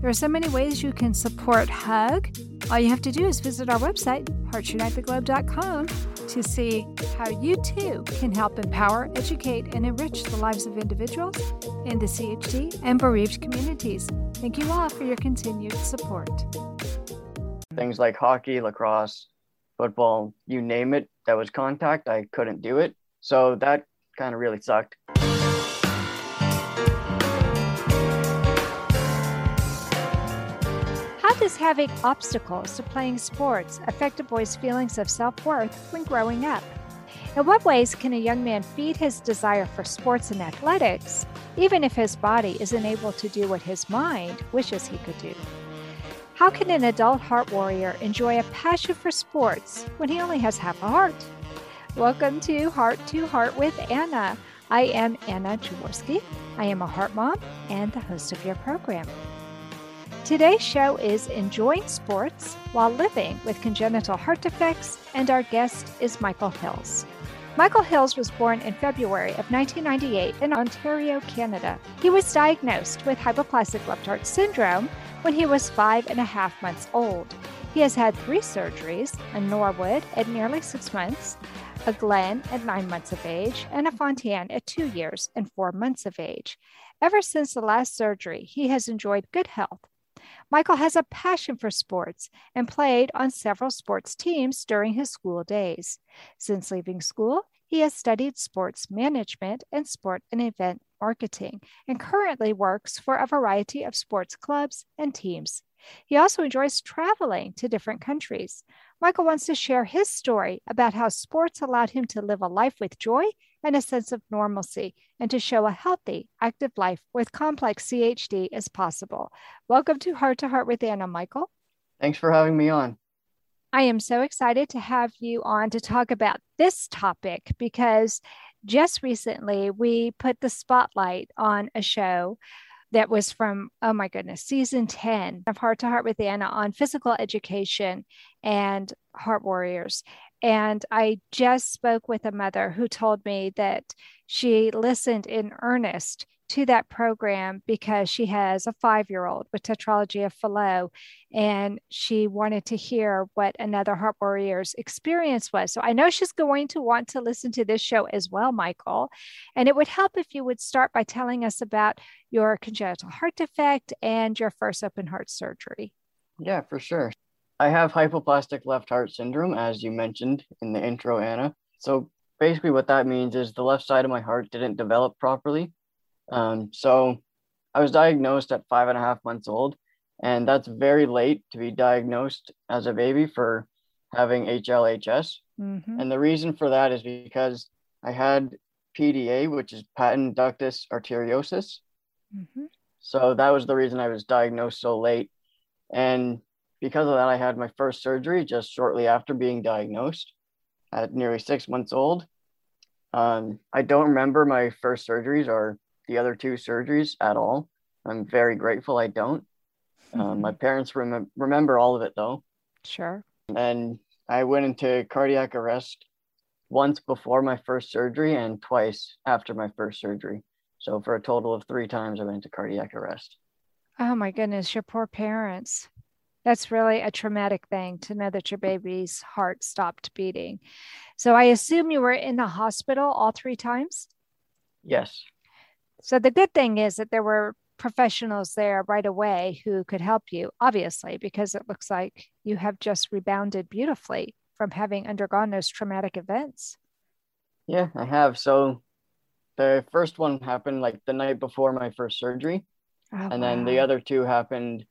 There are so many ways you can support HUG. All you have to do is visit our website, heartsunitetheglobe.com, to see how you too can help empower, educate, and enrich the lives of individuals in the CHD and bereaved communities. Thank you all for your continued support. Things like hockey, lacrosse, football, you name it, that was contact, I couldn't do it. So that kind of really sucked. Does having obstacles to playing sports affect a boy's feelings of self worth when growing up? In what ways can a young man feed his desire for sports and athletics, even if his body isn't able to do what his mind wishes he could do? How can an adult heart warrior enjoy a passion for sports when he only has half a heart? Welcome to Heart to Heart with Anna. I am Anna Jaworski. I am a heart mom and the host of your program. Today's show is Enjoying Sports While Living with Congenital Heart Defects, and our guest is Michael Hills. Michael Hills was born in February of 1998 in Ontario, Canada. He was diagnosed with hypoplastic left heart syndrome when he was five and a half months old. He has had three surgeries a Norwood at nearly six months, a Glenn at nine months of age, and a Fontan at two years and four months of age. Ever since the last surgery, he has enjoyed good health Michael has a passion for sports and played on several sports teams during his school days. Since leaving school, he has studied sports management and sport and event marketing and currently works for a variety of sports clubs and teams. He also enjoys traveling to different countries. Michael wants to share his story about how sports allowed him to live a life with joy and a sense of normalcy, and to show a healthy, active life with complex CHD is possible. Welcome to Heart to Heart with Anna, Michael. Thanks for having me on. I am so excited to have you on to talk about this topic because just recently we put the spotlight on a show that was from, oh my goodness, season 10 of Heart to Heart with Anna on physical education and heart warriors. And I just spoke with a mother who told me that she listened in earnest to that program because she has a five year old with tetralogy of Fallot and she wanted to hear what another Heart Warrior's experience was. So I know she's going to want to listen to this show as well, Michael. And it would help if you would start by telling us about your congenital heart defect and your first open heart surgery. Yeah, for sure. I have hypoplastic left heart syndrome, as you mentioned in the intro, Anna. So basically, what that means is the left side of my heart didn't develop properly. Um, so I was diagnosed at five and a half months old, and that's very late to be diagnosed as a baby for having HLHS. Mm-hmm. And the reason for that is because I had PDA, which is patent ductus arteriosus. Mm-hmm. So that was the reason I was diagnosed so late. And because of that, I had my first surgery just shortly after being diagnosed at nearly six months old. Um, I don't remember my first surgeries or the other two surgeries at all. I'm very grateful I don't. Um, my parents rem- remember all of it though. Sure. And I went into cardiac arrest once before my first surgery and twice after my first surgery. So for a total of three times, I went into cardiac arrest. Oh my goodness, your poor parents. That's really a traumatic thing to know that your baby's heart stopped beating. So I assume you were in the hospital all three times? Yes. So the good thing is that there were professionals there right away who could help you, obviously, because it looks like you have just rebounded beautifully from having undergone those traumatic events. Yeah, I have. So the first one happened like the night before my first surgery. Oh, and wow. then the other two happened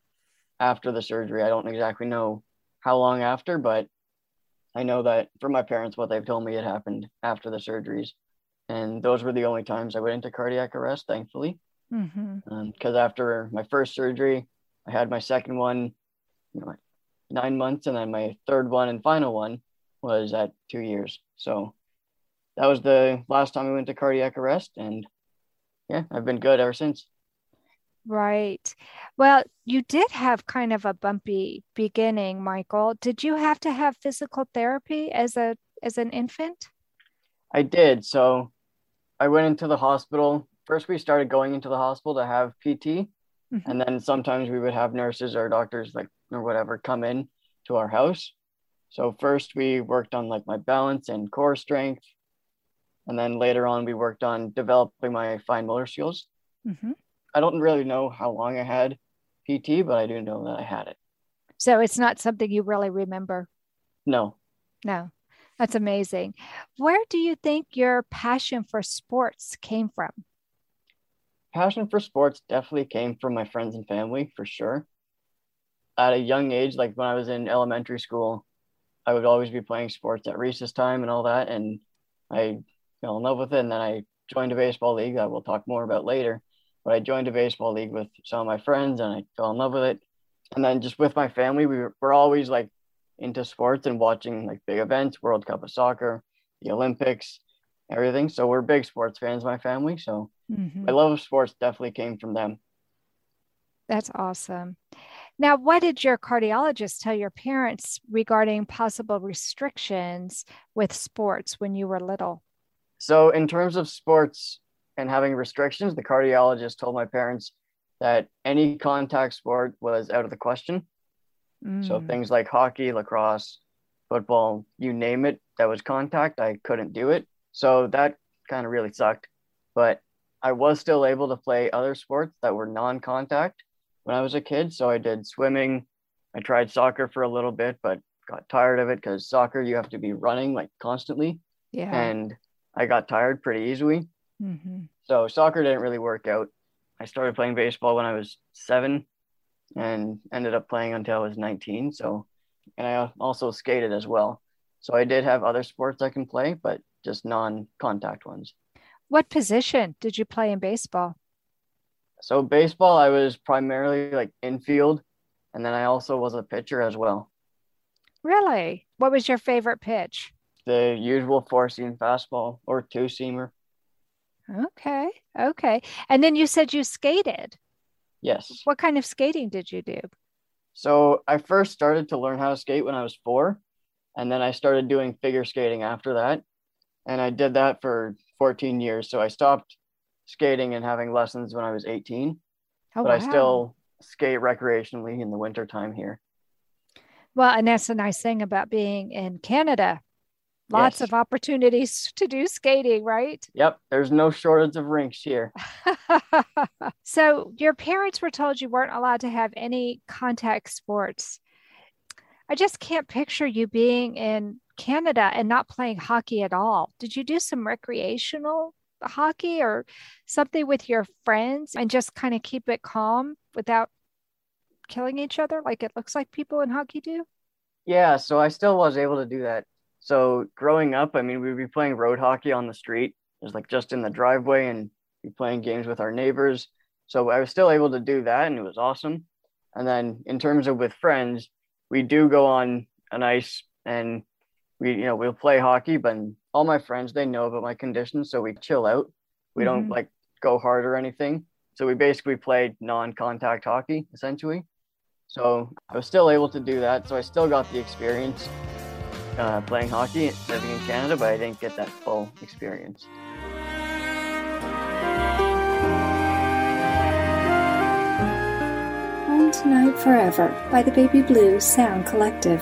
after the surgery. I don't exactly know how long after, but I know that from my parents, what they've told me, it happened after the surgeries. And those were the only times I went into cardiac arrest, thankfully. Because mm-hmm. um, after my first surgery, I had my second one you know, nine months, and then my third one and final one was at two years. So that was the last time I went to cardiac arrest, and yeah, I've been good ever since. Right. Well, you did have kind of a bumpy beginning, Michael. Did you have to have physical therapy as a as an infant? I did. So I went into the hospital. First, we started going into the hospital to have PT, mm-hmm. and then sometimes we would have nurses or doctors, like or whatever, come in to our house. So first, we worked on like my balance and core strength, and then later on, we worked on developing my fine motor skills. Mm-hmm. I don't really know how long I had PT, but I do know that I had it. So it's not something you really remember? No. No. That's amazing. Where do you think your passion for sports came from? Passion for sports definitely came from my friends and family for sure. At a young age, like when I was in elementary school, I would always be playing sports at recess time and all that. And I fell in love with it. And then I joined a baseball league that we'll talk more about later. But I joined a baseball league with some of my friends and I fell in love with it. And then just with my family, we were, we're always like into sports and watching like big events, World Cup of Soccer, the Olympics, everything. So we're big sports fans, my family. So mm-hmm. my love of sports definitely came from them. That's awesome. Now, what did your cardiologist tell your parents regarding possible restrictions with sports when you were little? So, in terms of sports and having restrictions, the cardiologist told my parents that any contact sport was out of the question. Mm. So things like hockey, lacrosse, football, you name it, that was contact, I couldn't do it. So that kind of really sucked. But I was still able to play other sports that were non contact when I was a kid. So I did swimming. I tried soccer for a little bit, but got tired of it because soccer, you have to be running like constantly. Yeah. And I got tired pretty easily. Mm-hmm. So soccer didn't really work out. I started playing baseball when I was seven and ended up playing until I was 19. So, and I also skated as well. So I did have other sports I can play, but just non contact ones. What position did you play in baseball? So, baseball, I was primarily like infield, and then I also was a pitcher as well. Really? What was your favorite pitch? The usual four seam fastball or two seamer. Okay. Okay. And then you said you skated. Yes. What kind of skating did you do? So I first started to learn how to skate when I was four, and then I started doing figure skating after that. And I did that for 14 years. So I stopped skating and having lessons when I was 18. Oh, but wow. I still skate recreationally in the wintertime here. Well, and that's a nice thing about being in Canada lots yes. of opportunities to do skating, right? Yep, there's no shortage of rinks here. so, your parents were told you weren't allowed to have any contact sports. I just can't picture you being in Canada and not playing hockey at all. Did you do some recreational hockey or something with your friends and just kind of keep it calm without killing each other like it looks like people in hockey do? Yeah, so I still was able to do that so growing up, I mean, we'd be playing road hockey on the street. It was like just in the driveway and be playing games with our neighbors. So I was still able to do that and it was awesome. And then in terms of with friends, we do go on an ice and we, you know, we'll play hockey, but all my friends, they know about my condition. So we chill out. We mm-hmm. don't like go hard or anything. So we basically played non-contact hockey essentially. So I was still able to do that. So I still got the experience uh, playing hockey living in Canada, but I didn't get that full experience. Home Tonight Forever by the Baby Blue Sound Collective.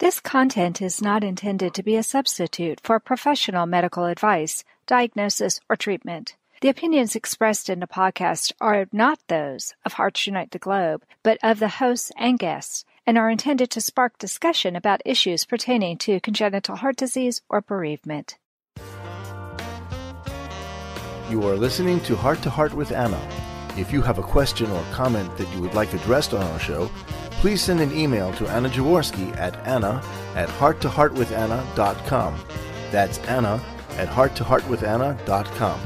This content is not intended to be a substitute for professional medical advice, diagnosis, or treatment. The opinions expressed in the podcast are not those of Hearts Unite the Globe, but of the hosts and guests, and are intended to spark discussion about issues pertaining to congenital heart disease or bereavement. You are listening to Heart to Heart with Anna. If you have a question or comment that you would like addressed on our show, please send an email to Anna Jaworski at anna at hearttoheartwithanna.com. That's Anna at hearttoheartwithanna.com.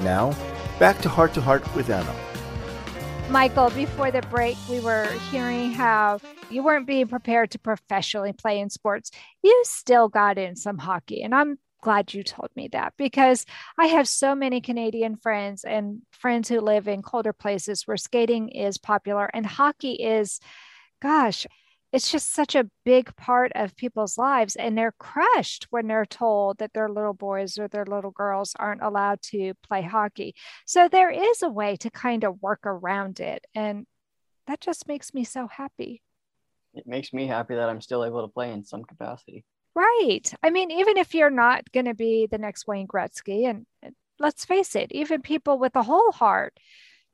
Now, back to Heart to Heart with Anna. Michael, before the break, we were hearing how you weren't being prepared to professionally play in sports. You still got in some hockey, and I'm glad you told me that because I have so many Canadian friends and friends who live in colder places where skating is popular and hockey is, gosh, it's just such a big part of people's lives and they're crushed when they're told that their little boys or their little girls aren't allowed to play hockey. So there is a way to kind of work around it and that just makes me so happy. It makes me happy that i'm still able to play in some capacity right i mean even if you're not going to be the next wayne gretzky and eh, let's face it even people with a whole heart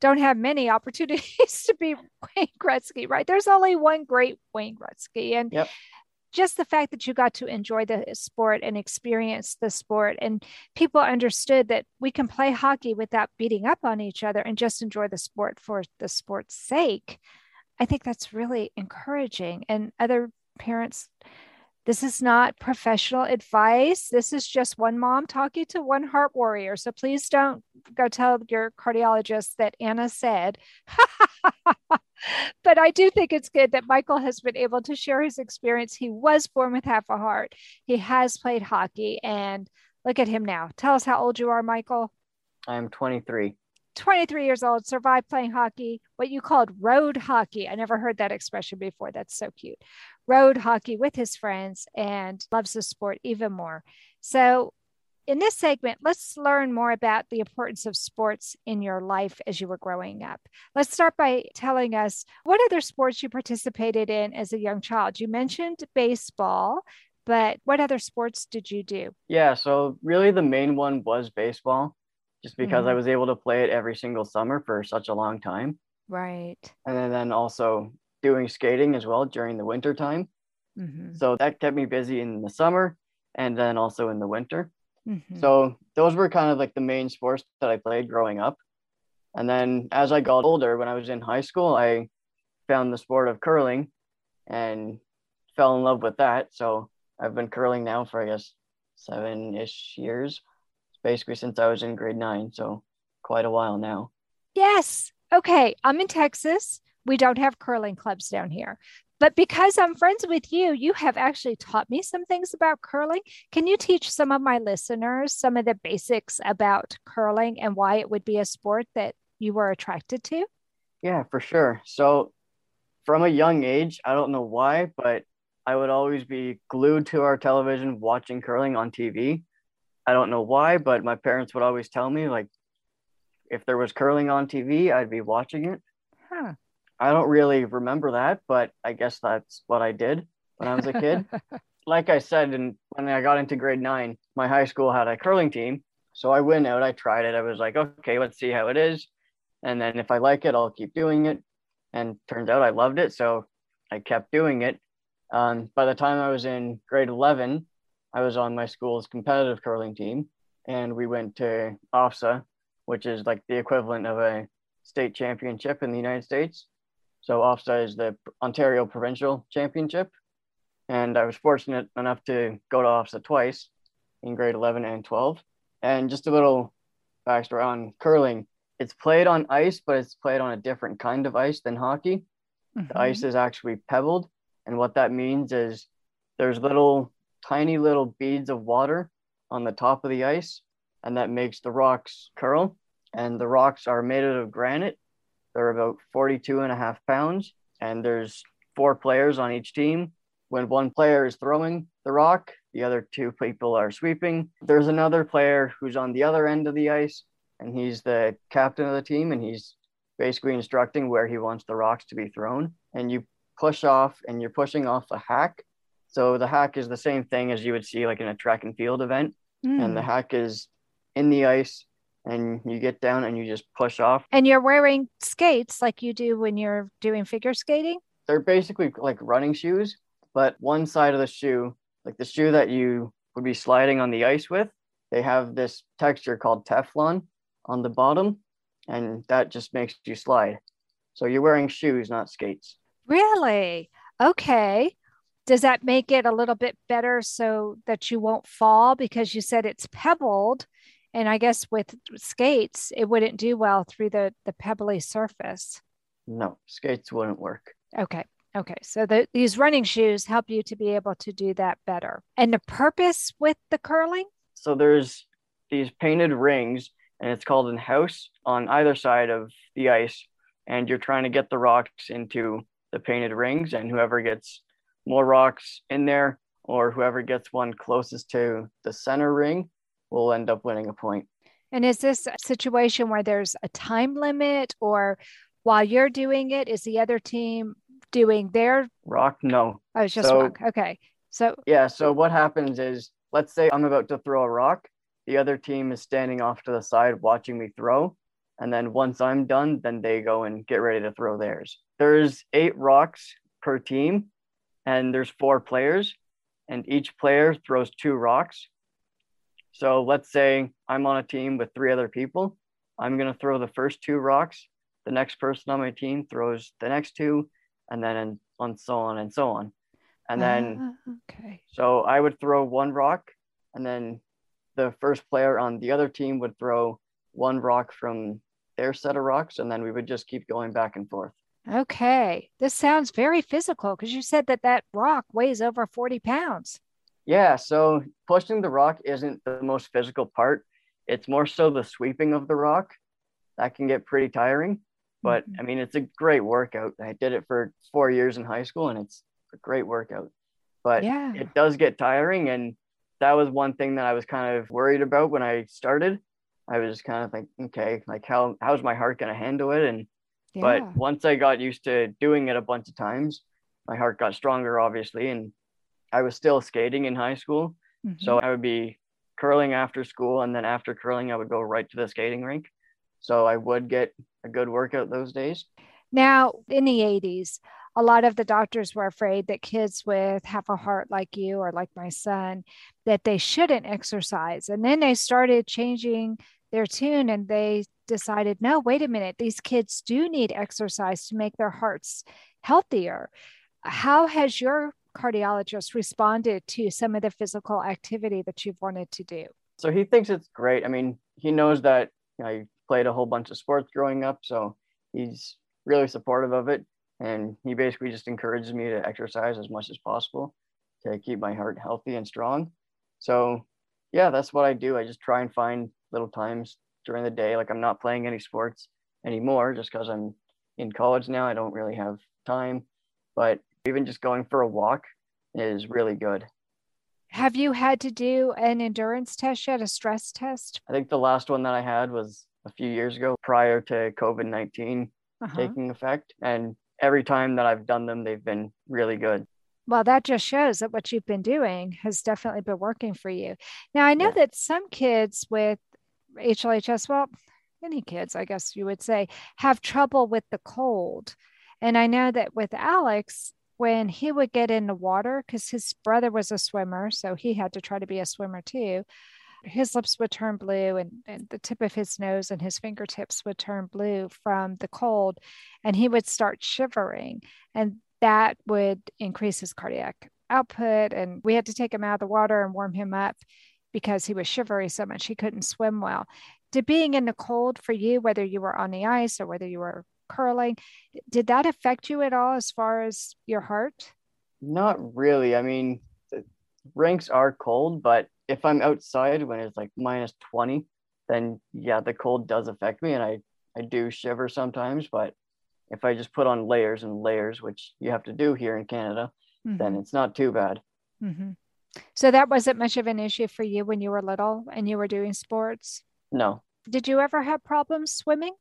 don't have many opportunities to be Wayne Gretzky, right? There's only one great Wayne Gretzky. And yep. just the fact that you got to enjoy the eh, sport and experience the sport, and people understood that we can play hockey without beating up on each other and just enjoy the sport for the sport's sake. I think that's really encouraging. And other parents this is not professional advice. This is just one mom talking to one heart warrior. So please don't go tell your cardiologist that Anna said. but I do think it's good that Michael has been able to share his experience. He was born with half a heart, he has played hockey, and look at him now. Tell us how old you are, Michael. I'm 23. 23 years old, survived playing hockey, what you called road hockey. I never heard that expression before. That's so cute. Road hockey with his friends and loves the sport even more. So, in this segment, let's learn more about the importance of sports in your life as you were growing up. Let's start by telling us what other sports you participated in as a young child. You mentioned baseball, but what other sports did you do? Yeah, so really the main one was baseball just because mm-hmm. I was able to play it every single summer for such a long time. Right. And then, then also doing skating as well during the winter time. Mm-hmm. So that kept me busy in the summer and then also in the winter. Mm-hmm. So those were kind of like the main sports that I played growing up. And then as I got older, when I was in high school, I found the sport of curling and fell in love with that. So I've been curling now for, I guess, seven ish years basically since I was in grade nine. So quite a while now. Yes. Okay. I'm in Texas. We don't have curling clubs down here. But because I'm friends with you, you have actually taught me some things about curling. Can you teach some of my listeners some of the basics about curling and why it would be a sport that you were attracted to? Yeah, for sure. So, from a young age, I don't know why, but I would always be glued to our television watching curling on TV. I don't know why, but my parents would always tell me like if there was curling on TV, I'd be watching it. Huh. I don't really remember that, but I guess that's what I did when I was a kid. like I said, and when I got into grade nine, my high school had a curling team. So I went out, I tried it. I was like, okay, let's see how it is. And then if I like it, I'll keep doing it. And turns out I loved it. So I kept doing it. Um, by the time I was in grade 11, I was on my school's competitive curling team, and we went to OFSAA, which is like the equivalent of a state championship in the United States. So OFSAA is the Ontario Provincial Championship, and I was fortunate enough to go to OFSAA twice in grade 11 and 12. And just a little backstory on curling, it's played on ice, but it's played on a different kind of ice than hockey. Mm-hmm. The ice is actually pebbled, and what that means is there's little tiny little beads of water on the top of the ice, and that makes the rocks curl. And the rocks are made out of granite. They're about 42 and a half pounds, and there's four players on each team. When one player is throwing the rock, the other two people are sweeping. There's another player who's on the other end of the ice, and he's the captain of the team, and he's basically instructing where he wants the rocks to be thrown. And you push off, and you're pushing off a hack so the hack is the same thing as you would see like in a track and field event. Mm. And the hack is in the ice and you get down and you just push off. And you're wearing skates like you do when you're doing figure skating? They're basically like running shoes, but one side of the shoe, like the shoe that you would be sliding on the ice with, they have this texture called Teflon on the bottom, and that just makes you slide. So you're wearing shoes, not skates. Really? Okay. Does that make it a little bit better so that you won't fall? Because you said it's pebbled. And I guess with skates, it wouldn't do well through the, the pebbly surface. No, skates wouldn't work. Okay. Okay. So the, these running shoes help you to be able to do that better. And the purpose with the curling? So there's these painted rings, and it's called an house on either side of the ice. And you're trying to get the rocks into the painted rings, and whoever gets more rocks in there, or whoever gets one closest to the center ring, will end up winning a point. And is this a situation where there's a time limit, or while you're doing it, is the other team doing their rock? No. Oh, it's just so, rock. Okay. So, yeah. So, what happens is, let's say I'm about to throw a rock, the other team is standing off to the side watching me throw. And then once I'm done, then they go and get ready to throw theirs. There's eight rocks per team, and there's four players, and each player throws two rocks. So let's say I'm on a team with three other people. I'm going to throw the first two rocks. The next person on my team throws the next two, and then and on so on and so on. And then, uh, okay. So I would throw one rock, and then the first player on the other team would throw one rock from their set of rocks, and then we would just keep going back and forth. Okay. This sounds very physical because you said that that rock weighs over 40 pounds. Yeah, so pushing the rock isn't the most physical part. It's more so the sweeping of the rock that can get pretty tiring. But mm-hmm. I mean, it's a great workout. I did it for four years in high school and it's a great workout. But yeah. it does get tiring. And that was one thing that I was kind of worried about when I started. I was kind of like, okay, like how how's my heart gonna handle it? And yeah. but once I got used to doing it a bunch of times, my heart got stronger, obviously, and I was still skating in high school. Mm-hmm. So I would be curling after school. And then after curling, I would go right to the skating rink. So I would get a good workout those days. Now, in the 80s, a lot of the doctors were afraid that kids with half a heart like you or like my son that they shouldn't exercise and then they started changing their tune and they decided no wait a minute these kids do need exercise to make their hearts healthier how has your cardiologist responded to some of the physical activity that you've wanted to do? So he thinks it's great. I mean, he knows that you know, I played a whole bunch of sports growing up, so he's really supportive of it. And he basically just encourages me to exercise as much as possible to keep my heart healthy and strong. So, yeah, that's what I do. I just try and find little times during the day. Like I'm not playing any sports anymore just because I'm in college now. I don't really have time. But even just going for a walk is really good. Have you had to do an endurance test yet, a stress test? I think the last one that I had was a few years ago prior to COVID 19 uh-huh. taking effect. And every time that I've done them, they've been really good. Well, that just shows that what you've been doing has definitely been working for you. Now, I know yeah. that some kids with HLHS, well, any kids, I guess you would say, have trouble with the cold. And I know that with Alex, when he would get in the water, because his brother was a swimmer, so he had to try to be a swimmer too, his lips would turn blue and, and the tip of his nose and his fingertips would turn blue from the cold, and he would start shivering. And that would increase his cardiac output. And we had to take him out of the water and warm him up because he was shivering so much he couldn't swim well. Did being in the cold for you, whether you were on the ice or whether you were curling. Did that affect you at all as far as your heart? Not really. I mean, rinks are cold, but if I'm outside when it's like minus 20, then yeah, the cold does affect me and I, I do shiver sometimes. But if I just put on layers and layers, which you have to do here in Canada, mm-hmm. then it's not too bad. Mm-hmm. So that wasn't much of an issue for you when you were little and you were doing sports? No. Did you ever have problems swimming?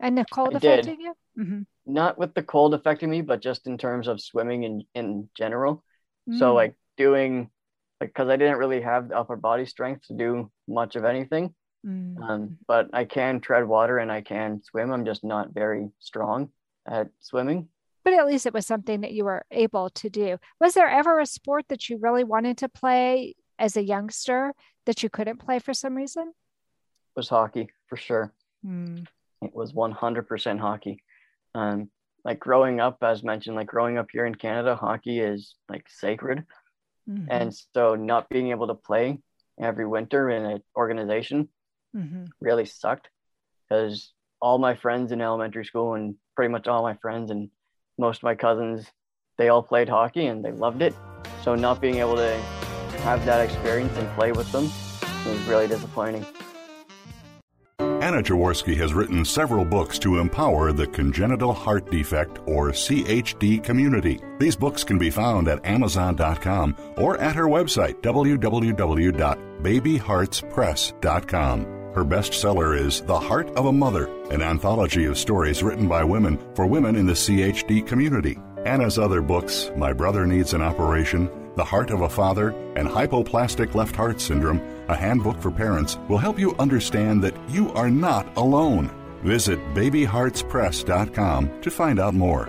And the cold I affecting did. you? Mm-hmm. Not with the cold affecting me, but just in terms of swimming in, in general. Mm. So, like doing, like, because I didn't really have the upper body strength to do much of anything. Mm-hmm. Um, but I can tread water and I can swim. I'm just not very strong at swimming. But at least it was something that you were able to do. Was there ever a sport that you really wanted to play as a youngster that you couldn't play for some reason? It was hockey for sure. Mm. It was 100% hockey. Um, like growing up, as mentioned, like growing up here in Canada, hockey is like sacred. Mm-hmm. And so not being able to play every winter in an organization mm-hmm. really sucked because all my friends in elementary school and pretty much all my friends and most of my cousins, they all played hockey and they loved it. So not being able to have that experience and play with them was really disappointing. Anna Jaworski has written several books to empower the congenital heart defect or CHD community. These books can be found at Amazon.com or at her website, www.babyheartspress.com. Her bestseller is The Heart of a Mother, an anthology of stories written by women for women in the CHD community. Anna's other books, My Brother Needs an Operation, The Heart of a Father, and Hypoplastic Left Heart Syndrome, a handbook for parents, will help you understand that you are not alone. Visit babyheartspress.com to find out more.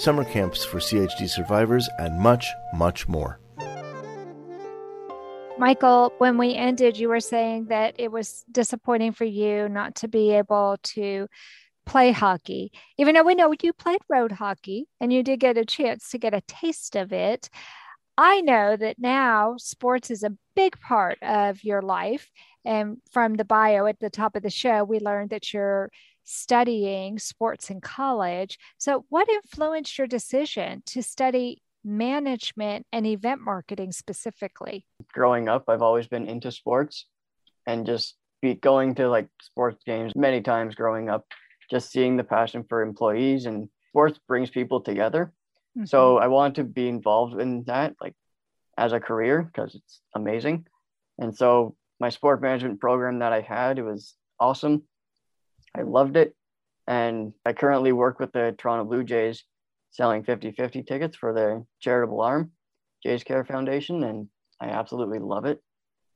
summer camps for CHD survivors, and much, much more. Michael, when we ended, you were saying that it was disappointing for you not to be able to play hockey, even though we know you played road hockey and you did get a chance to get a taste of it. I know that now sports is a big part of your life. And from the bio at the top of the show, we learned that you're studying sports in college. So, what influenced your decision to study management and event marketing specifically? Growing up, I've always been into sports and just be going to like sports games many times growing up, just seeing the passion for employees and sports brings people together. Mm-hmm. So I want to be involved in that like as a career because it's amazing. And so my sport management program that I had, it was awesome. I loved it. And I currently work with the Toronto Blue Jays selling 50-50 tickets for the charitable arm, Jays Care Foundation, and I absolutely love it.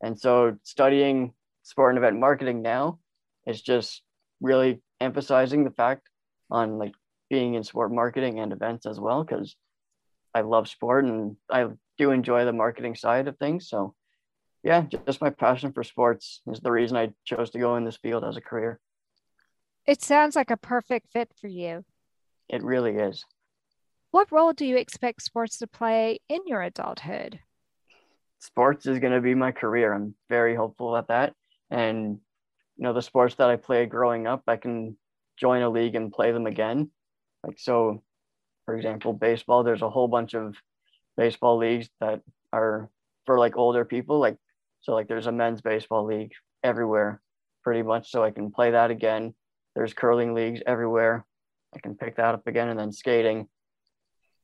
And so studying sport and event marketing now is just really emphasizing the fact on like being in sport marketing and events as well because I love sport and I do enjoy the marketing side of things. So yeah, just my passion for sports is the reason I chose to go in this field as a career. It sounds like a perfect fit for you. It really is. What role do you expect sports to play in your adulthood? Sports is going to be my career. I'm very hopeful at that. And, you know, the sports that I played growing up, I can join a league and play them again. Like, so, for example, baseball, there's a whole bunch of baseball leagues that are for like older people. Like, so, like, there's a men's baseball league everywhere pretty much. So I can play that again. There's curling leagues everywhere. I can pick that up again. And then skating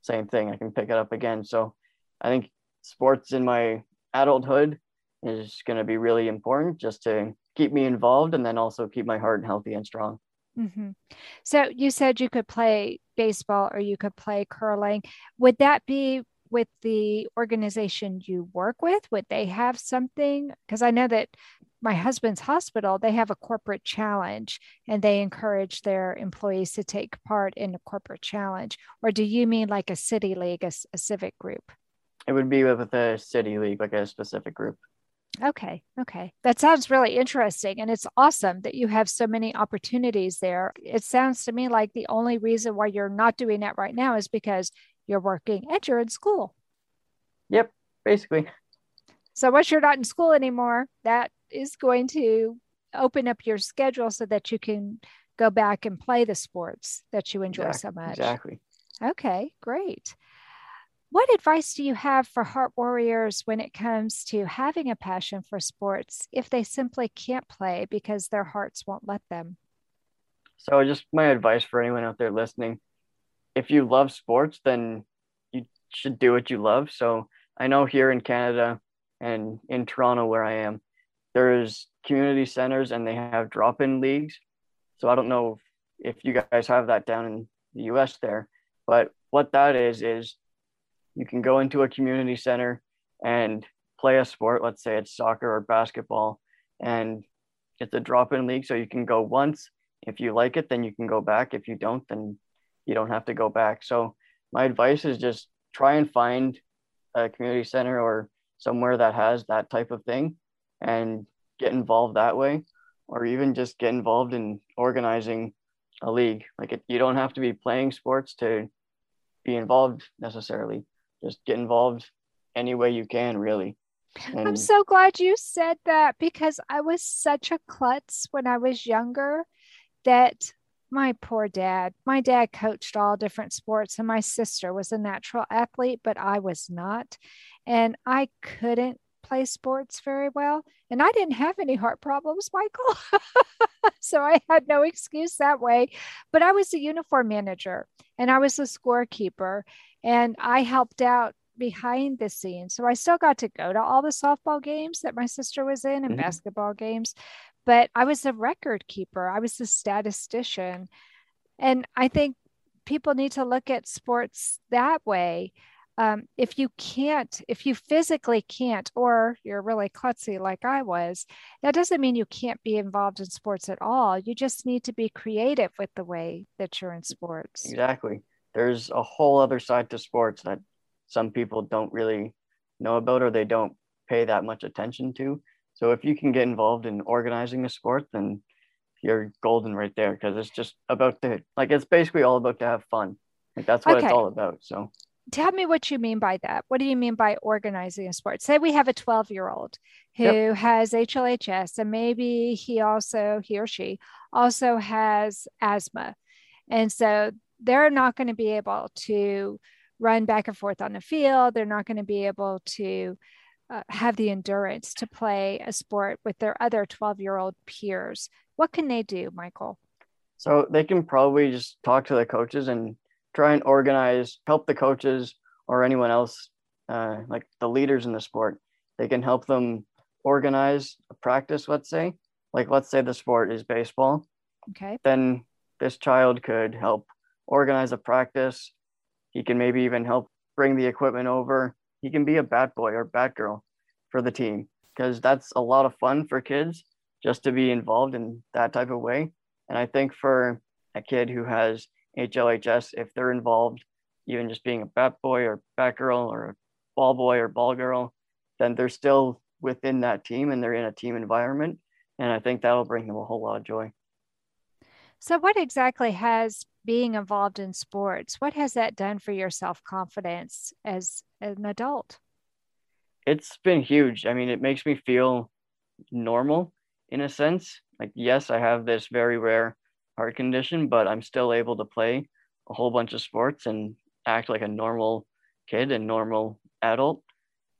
same thing. I can pick it up again. So I think sports in my adulthood is going to be really important just to keep me involved and then also keep my heart healthy and strong. Mm-hmm. So you said you could play baseball or you could play curling. Would that be with the organization you work with? Would they have something? Because I know that my husband's hospital, they have a corporate challenge and they encourage their employees to take part in a corporate challenge. Or do you mean like a city league, a, a civic group? It would be with a city league, like a specific group. Okay. Okay. That sounds really interesting. And it's awesome that you have so many opportunities there. It sounds to me like the only reason why you're not doing that right now is because you're working and you're in school. Yep. Basically. So once you're not in school anymore, that is going to open up your schedule so that you can go back and play the sports that you enjoy exactly, so much. Exactly. Okay, great. What advice do you have for heart warriors when it comes to having a passion for sports if they simply can't play because their hearts won't let them? So, just my advice for anyone out there listening if you love sports, then you should do what you love. So, I know here in Canada and in Toronto, where I am, there's community centers and they have drop in leagues. So, I don't know if you guys have that down in the US there, but what that is, is you can go into a community center and play a sport. Let's say it's soccer or basketball, and it's a drop in league. So you can go once. If you like it, then you can go back. If you don't, then you don't have to go back. So my advice is just try and find a community center or somewhere that has that type of thing and get involved that way or even just get involved in organizing a league. Like it, you don't have to be playing sports to be involved necessarily. Just get involved any way you can really. And i'm so glad you said that because i was such a klutz when i was younger that my poor dad my dad coached all different sports and my sister was a natural athlete but i was not. And i couldn't play sports very well and i didn't have any heart problems michael so i had no excuse that way but i was a uniform manager and i was a scorekeeper and I helped out behind the scenes. So I still got to go to all the softball games that my sister was in and mm-hmm. basketball games, but I was the record keeper, I was the statistician. And I think people need to look at sports that way. Um, if you can't, if you physically can't, or you're really klutzy like I was, that doesn't mean you can't be involved in sports at all. You just need to be creative with the way that you're in sports. Exactly there's a whole other side to sports that some people don't really know about or they don't pay that much attention to. So if you can get involved in organizing a sport, then you're golden right there because it's just about to like it's basically all about to have fun. Like that's what okay. it's all about. So tell me what you mean by that. What do you mean by organizing a sport? Say we have a 12 year old who yep. has HLHS and maybe he also, he or she also has asthma. And so they're not going to be able to run back and forth on the field. They're not going to be able to uh, have the endurance to play a sport with their other 12 year old peers. What can they do, Michael? So they can probably just talk to the coaches and try and organize, help the coaches or anyone else, uh, like the leaders in the sport. They can help them organize a practice, let's say. Like, let's say the sport is baseball. Okay. Then this child could help organize a practice. He can maybe even help bring the equipment over. He can be a bat boy or bat girl for the team because that's a lot of fun for kids just to be involved in that type of way. And I think for a kid who has HLHS, if they're involved, even just being a bat boy or bat girl or a ball boy or ball girl, then they're still within that team and they're in a team environment. And I think that'll bring them a whole lot of joy. So, what exactly has being involved in sports, what has that done for your self confidence as an adult? It's been huge. I mean, it makes me feel normal in a sense. Like, yes, I have this very rare heart condition, but I'm still able to play a whole bunch of sports and act like a normal kid and normal adult.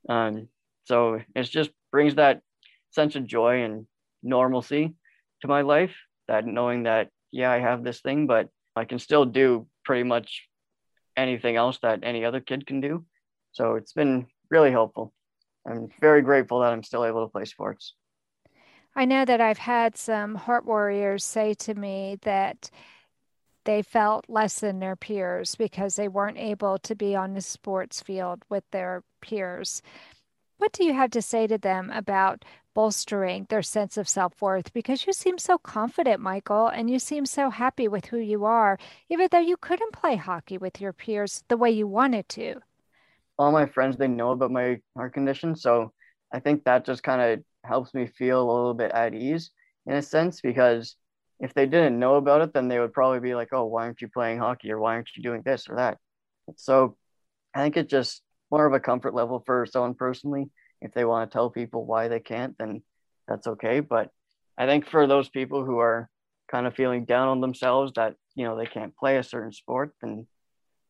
Um, so it just brings that sense of joy and normalcy to my life. That knowing that yeah, I have this thing, but I can still do pretty much anything else that any other kid can do. So it's been really helpful. I'm very grateful that I'm still able to play sports. I know that I've had some heart warriors say to me that they felt less than their peers because they weren't able to be on the sports field with their peers. What do you have to say to them about bolstering their sense of self worth because you seem so confident, Michael, and you seem so happy with who you are, even though you couldn't play hockey with your peers the way you wanted to. All my friends, they know about my heart condition. So I think that just kind of helps me feel a little bit at ease in a sense because if they didn't know about it, then they would probably be like, oh, why aren't you playing hockey or why aren't you doing this or that? So I think it's just more of a comfort level for someone personally if they want to tell people why they can't, then that's okay. But I think for those people who are kind of feeling down on themselves that, you know, they can't play a certain sport, then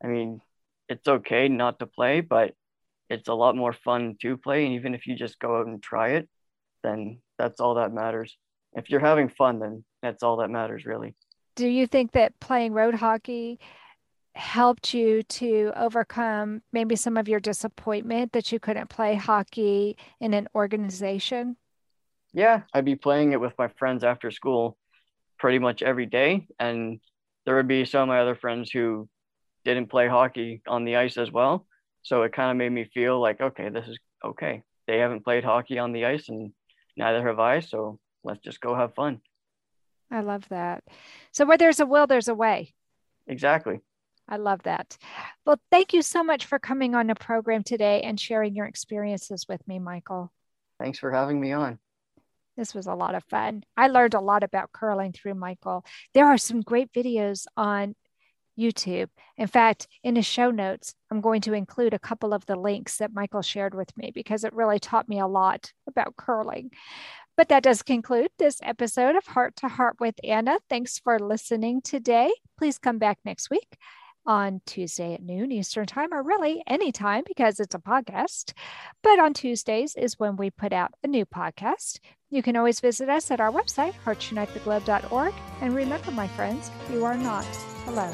I mean, it's okay not to play, but it's a lot more fun to play. And even if you just go out and try it, then that's all that matters. If you're having fun, then that's all that matters, really. Do you think that playing road hockey helped you to overcome maybe some of your disappointment that you couldn't play hockey in an organization? Yeah, I'd be playing it with my friends after school pretty much every day. And there would be some of my other friends who didn't play hockey on the ice as well. So it kind of made me feel like, okay, this is okay. They haven't played hockey on the ice and neither have I. So let's just go have fun. I love that. So where there's a will, there's a way. Exactly. I love that. Well, thank you so much for coming on the program today and sharing your experiences with me, Michael. Thanks for having me on. This was a lot of fun. I learned a lot about curling through Michael. There are some great videos on YouTube. In fact, in the show notes, I'm going to include a couple of the links that Michael shared with me because it really taught me a lot about curling. But that does conclude this episode of Heart to Heart with Anna. Thanks for listening today. Please come back next week on Tuesday at noon Eastern Time, or really anytime because it's a podcast. But on Tuesdays is when we put out a new podcast. You can always visit us at our website, heartsunitetheglobe.org. And remember, my friends, you are not alone.